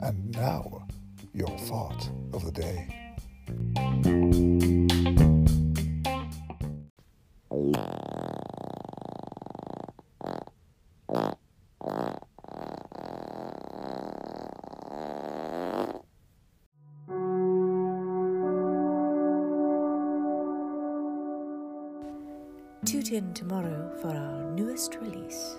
And now, your thought of the day. Tune in tomorrow for our newest release.